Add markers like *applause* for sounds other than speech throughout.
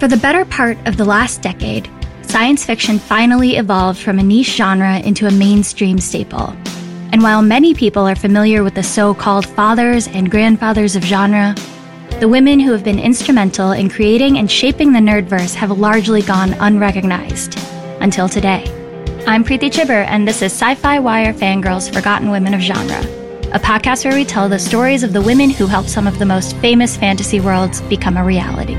For the better part of the last decade, science fiction finally evolved from a niche genre into a mainstream staple. And while many people are familiar with the so called fathers and grandfathers of genre, the women who have been instrumental in creating and shaping the nerdverse have largely gone unrecognized until today. I'm Preeti Chhibber, and this is Sci Fi Wire Fangirls Forgotten Women of Genre, a podcast where we tell the stories of the women who helped some of the most famous fantasy worlds become a reality.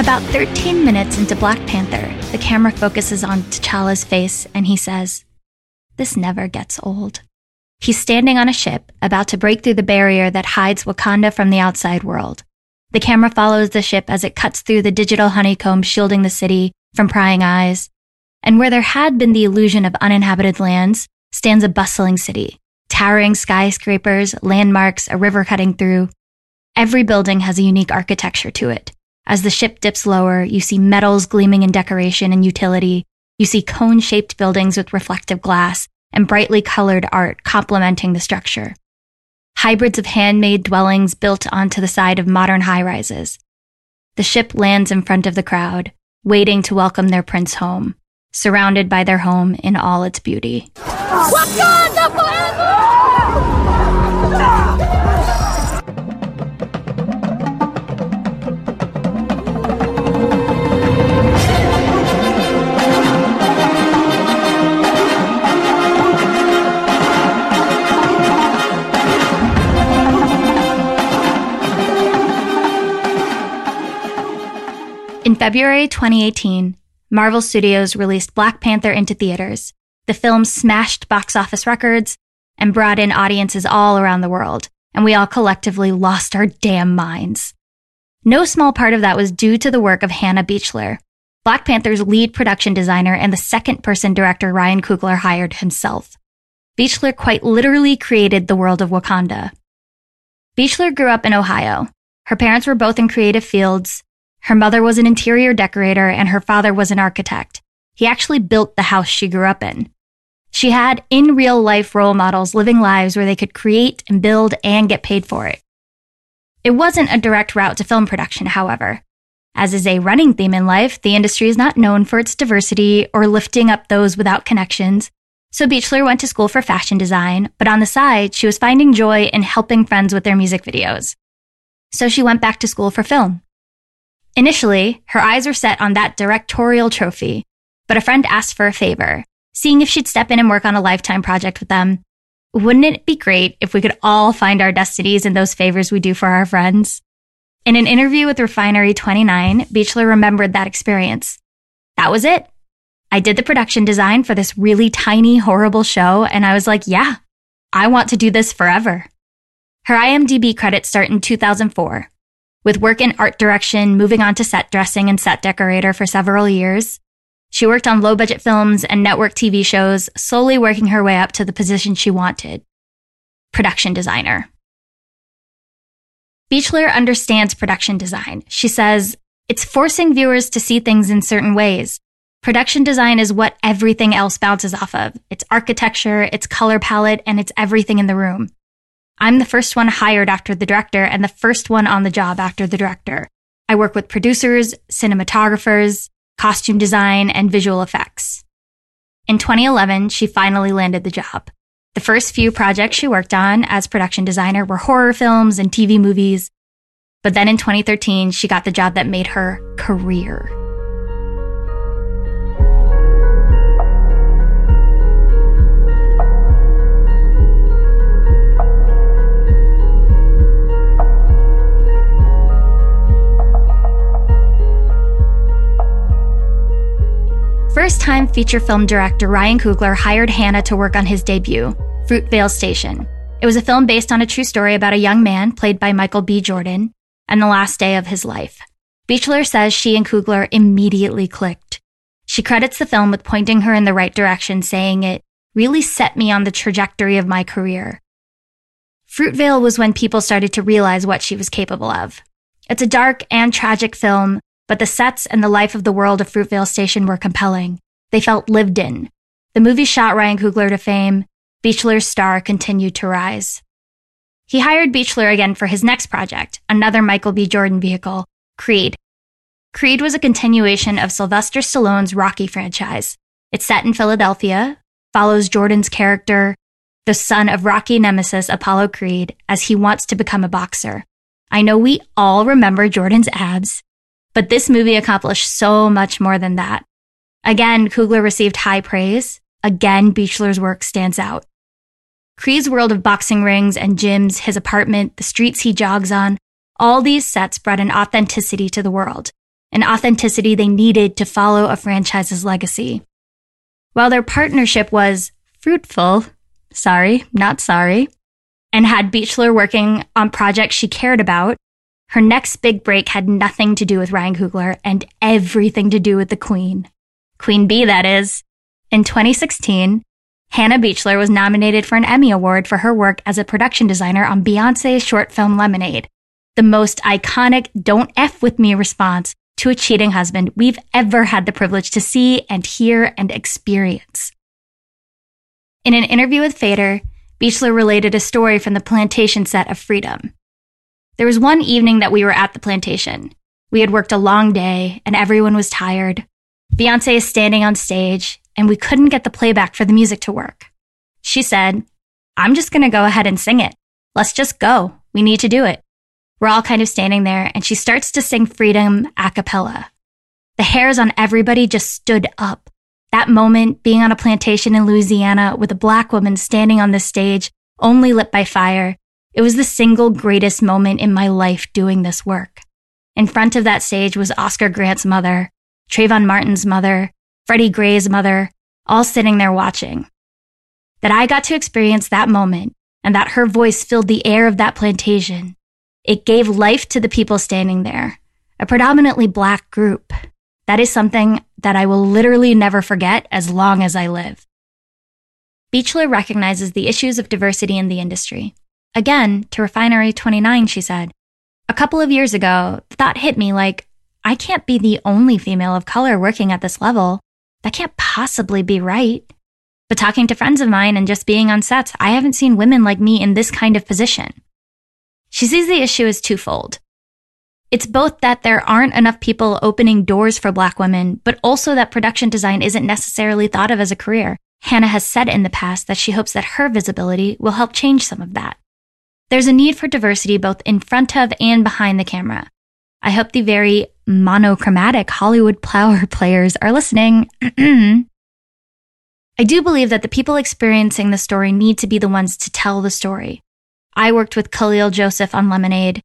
About 13 minutes into Black Panther, the camera focuses on T'Challa's face and he says, This never gets old. He's standing on a ship, about to break through the barrier that hides Wakanda from the outside world. The camera follows the ship as it cuts through the digital honeycomb shielding the city from prying eyes. And where there had been the illusion of uninhabited lands, stands a bustling city. Towering skyscrapers, landmarks, a river cutting through. Every building has a unique architecture to it. As the ship dips lower, you see metals gleaming in decoration and utility. You see cone shaped buildings with reflective glass and brightly colored art complementing the structure. Hybrids of handmade dwellings built onto the side of modern high rises. The ship lands in front of the crowd, waiting to welcome their prince home, surrounded by their home in all its beauty. Wakanda forever! In February 2018, Marvel Studios released Black Panther into theaters. The film smashed box office records and brought in audiences all around the world, and we all collectively lost our damn minds. No small part of that was due to the work of Hannah Beachler, Black Panther's lead production designer and the second person director Ryan Coogler hired himself. Beachler quite literally created the world of Wakanda. Beachler grew up in Ohio. Her parents were both in creative fields, her mother was an interior decorator and her father was an architect. He actually built the house she grew up in. She had in real life role models living lives where they could create and build and get paid for it. It wasn't a direct route to film production, however. As is a running theme in life, the industry is not known for its diversity or lifting up those without connections. So Beachler went to school for fashion design, but on the side, she was finding joy in helping friends with their music videos. So she went back to school for film. Initially, her eyes were set on that directorial trophy, but a friend asked for a favor, seeing if she'd step in and work on a lifetime project with them. Wouldn't it be great if we could all find our destinies in those favors we do for our friends? In an interview with Refinery 29, Beachler remembered that experience. That was it. I did the production design for this really tiny, horrible show, and I was like, yeah, I want to do this forever. Her IMDb credits start in 2004. With work in art direction, moving on to set dressing and set decorator for several years, she worked on low budget films and network TV shows, slowly working her way up to the position she wanted production designer. Beachler understands production design. She says, it's forcing viewers to see things in certain ways. Production design is what everything else bounces off of. It's architecture, it's color palette, and it's everything in the room. I'm the first one hired after the director and the first one on the job after the director. I work with producers, cinematographers, costume design, and visual effects. In 2011, she finally landed the job. The first few projects she worked on as production designer were horror films and TV movies. But then in 2013, she got the job that made her career. First time feature film director Ryan Coogler hired Hannah to work on his debut, Fruitvale Station. It was a film based on a true story about a young man, played by Michael B. Jordan, and the last day of his life. Beachler says she and Coogler immediately clicked. She credits the film with pointing her in the right direction, saying it really set me on the trajectory of my career. Fruitvale was when people started to realize what she was capable of. It's a dark and tragic film, but the sets and the life of the world of Fruitvale Station were compelling. They felt lived in. The movie shot Ryan Coogler to fame. Beachler's star continued to rise. He hired Beachler again for his next project, another Michael B. Jordan vehicle, Creed. Creed was a continuation of Sylvester Stallone's Rocky franchise. It's set in Philadelphia, follows Jordan's character, the son of Rocky nemesis Apollo Creed, as he wants to become a boxer. I know we all remember Jordan's abs, but this movie accomplished so much more than that. Again, Coogler received high praise. Again, Beachler's work stands out. Creed's world of boxing rings and gyms, his apartment, the streets he jogs on, all these sets brought an authenticity to the world, an authenticity they needed to follow a franchise's legacy. While their partnership was fruitful, sorry, not sorry, and had Beachler working on projects she cared about, her next big break had nothing to do with Ryan Coogler and everything to do with the Queen. Queen Bee, that is. In 2016, Hannah Beachler was nominated for an Emmy Award for her work as a production designer on Beyonce's short film Lemonade, the most iconic don't F with me response to a cheating husband we've ever had the privilege to see and hear and experience. In an interview with Fader, Beachler related a story from the plantation set of Freedom. There was one evening that we were at the plantation. We had worked a long day and everyone was tired. Beyonce is standing on stage and we couldn't get the playback for the music to work. She said, I'm just going to go ahead and sing it. Let's just go. We need to do it. We're all kind of standing there and she starts to sing Freedom a cappella. The hairs on everybody just stood up. That moment, being on a plantation in Louisiana with a black woman standing on the stage, only lit by fire, it was the single greatest moment in my life doing this work. In front of that stage was Oscar Grant's mother, Trayvon Martin's mother, Freddie Gray's mother, all sitting there watching. That I got to experience that moment and that her voice filled the air of that plantation. It gave life to the people standing there, a predominantly black group. That is something that I will literally never forget as long as I live. Beachler recognizes the issues of diversity in the industry. Again, to Refinery 29, she said, A couple of years ago, the thought hit me like, I can't be the only female of color working at this level. That can't possibly be right. But talking to friends of mine and just being on sets, I haven't seen women like me in this kind of position. She sees the issue as twofold. It's both that there aren't enough people opening doors for black women, but also that production design isn't necessarily thought of as a career. Hannah has said in the past that she hopes that her visibility will help change some of that. There's a need for diversity both in front of and behind the camera. I hope the very monochromatic Hollywood power *laughs* players are listening. *clears throat* I do believe that the people experiencing the story need to be the ones to tell the story. I worked with Kahlil Joseph on Lemonade,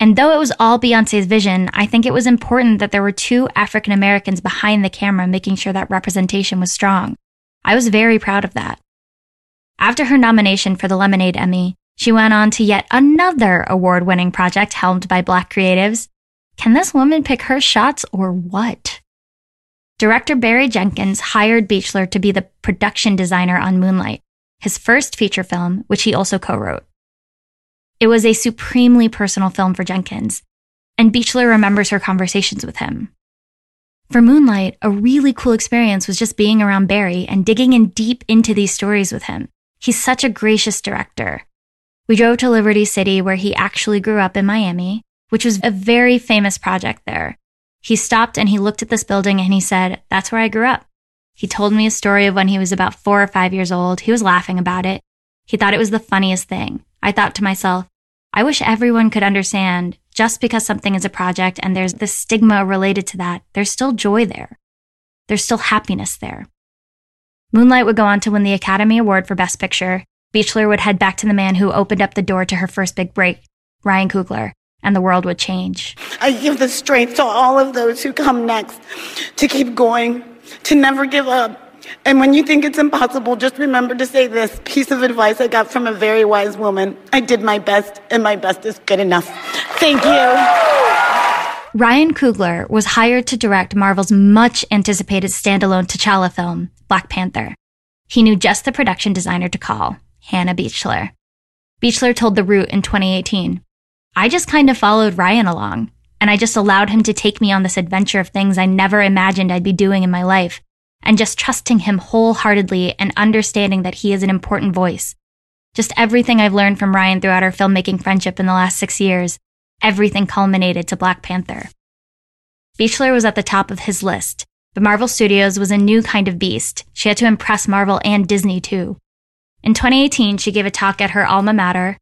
and though it was all Beyonce's vision, I think it was important that there were two African Americans behind the camera making sure that representation was strong. I was very proud of that. After her nomination for the Lemonade Emmy, she went on to yet another award winning project helmed by Black creatives. Can this woman pick her shots or what? Director Barry Jenkins hired Beachler to be the production designer on Moonlight, his first feature film, which he also co wrote. It was a supremely personal film for Jenkins, and Beachler remembers her conversations with him. For Moonlight, a really cool experience was just being around Barry and digging in deep into these stories with him. He's such a gracious director. We drove to Liberty City, where he actually grew up in Miami, which was a very famous project there. He stopped and he looked at this building and he said, That's where I grew up. He told me a story of when he was about four or five years old. He was laughing about it. He thought it was the funniest thing. I thought to myself, I wish everyone could understand just because something is a project and there's this stigma related to that, there's still joy there. There's still happiness there. Moonlight would go on to win the Academy Award for Best Picture. Beachler would head back to the man who opened up the door to her first big break, Ryan Coogler, and the world would change. I give the strength to all of those who come next to keep going, to never give up. And when you think it's impossible, just remember to say this piece of advice I got from a very wise woman. I did my best, and my best is good enough. Thank you. Ryan Coogler was hired to direct Marvel's much anticipated standalone T'Challa film, Black Panther. He knew just the production designer to call, Hannah Beachler. Beachler told The Root in 2018, I just kind of followed Ryan along, and I just allowed him to take me on this adventure of things I never imagined I'd be doing in my life, and just trusting him wholeheartedly and understanding that he is an important voice. Just everything I've learned from Ryan throughout our filmmaking friendship in the last six years, everything culminated to Black Panther. Beachler was at the top of his list, but Marvel Studios was a new kind of beast. She had to impress Marvel and Disney too. In 2018, she gave a talk at her alma mater,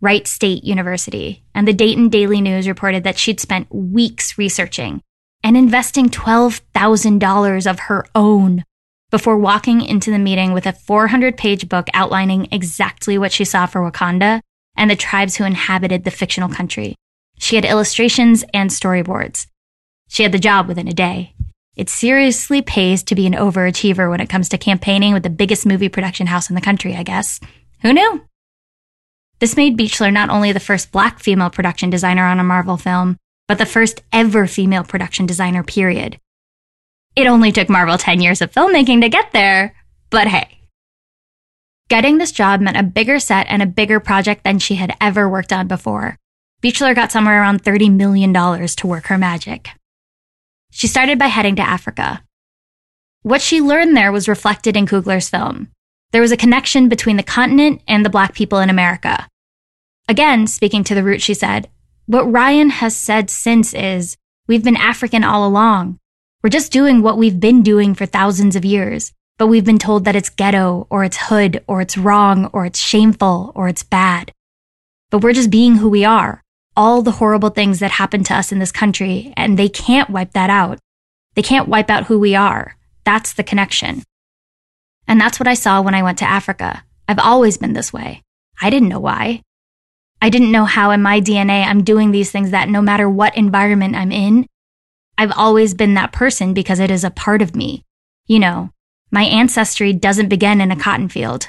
Wright State University, and the Dayton Daily News reported that she'd spent weeks researching and investing $12,000 of her own before walking into the meeting with a 400 page book outlining exactly what she saw for Wakanda and the tribes who inhabited the fictional country. She had illustrations and storyboards. She had the job within a day. It seriously pays to be an overachiever when it comes to campaigning with the biggest movie production house in the country, I guess. Who knew? This made Beachler not only the first black female production designer on a Marvel film, but the first ever female production designer, period. It only took Marvel 10 years of filmmaking to get there, but hey. Getting this job meant a bigger set and a bigger project than she had ever worked on before. Beachler got somewhere around $30 million to work her magic. She started by heading to Africa. What she learned there was reflected in Coogler's film. There was a connection between the continent and the black people in America. Again, speaking to the root, she said, What Ryan has said since is, we've been African all along. We're just doing what we've been doing for thousands of years, but we've been told that it's ghetto, or it's hood, or it's wrong, or it's shameful, or it's bad. But we're just being who we are all the horrible things that happened to us in this country, and they can't wipe that out. They can't wipe out who we are. That's the connection. And that's what I saw when I went to Africa. I've always been this way. I didn't know why. I didn't know how in my DNA I'm doing these things that no matter what environment I'm in, I've always been that person because it is a part of me. You know, my ancestry doesn't begin in a cotton field.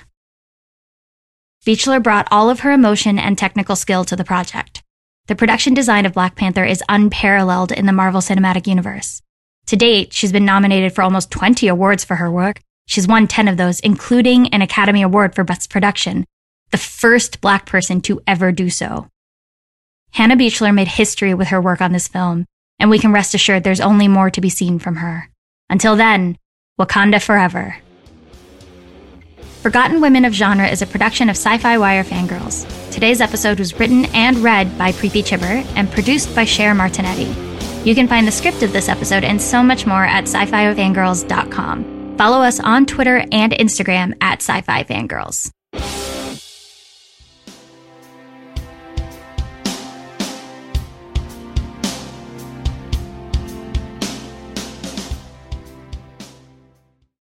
Beachler brought all of her emotion and technical skill to the project. The production design of Black Panther is unparalleled in the Marvel Cinematic Universe. To date, she's been nominated for almost 20 awards for her work. She's won 10 of those, including an Academy Award for Best Production, the first black person to ever do so. Hannah Beachler made history with her work on this film, and we can rest assured there's only more to be seen from her. Until then, Wakanda forever. Forgotten Women of Genre is a production of Sci Fi Wire Fangirls. Today's episode was written and read by Preeti Chhibber and produced by Cher Martinetti. You can find the script of this episode and so much more at sci-fi fangirls.com. Follow us on Twitter and Instagram at sci-fi fangirls.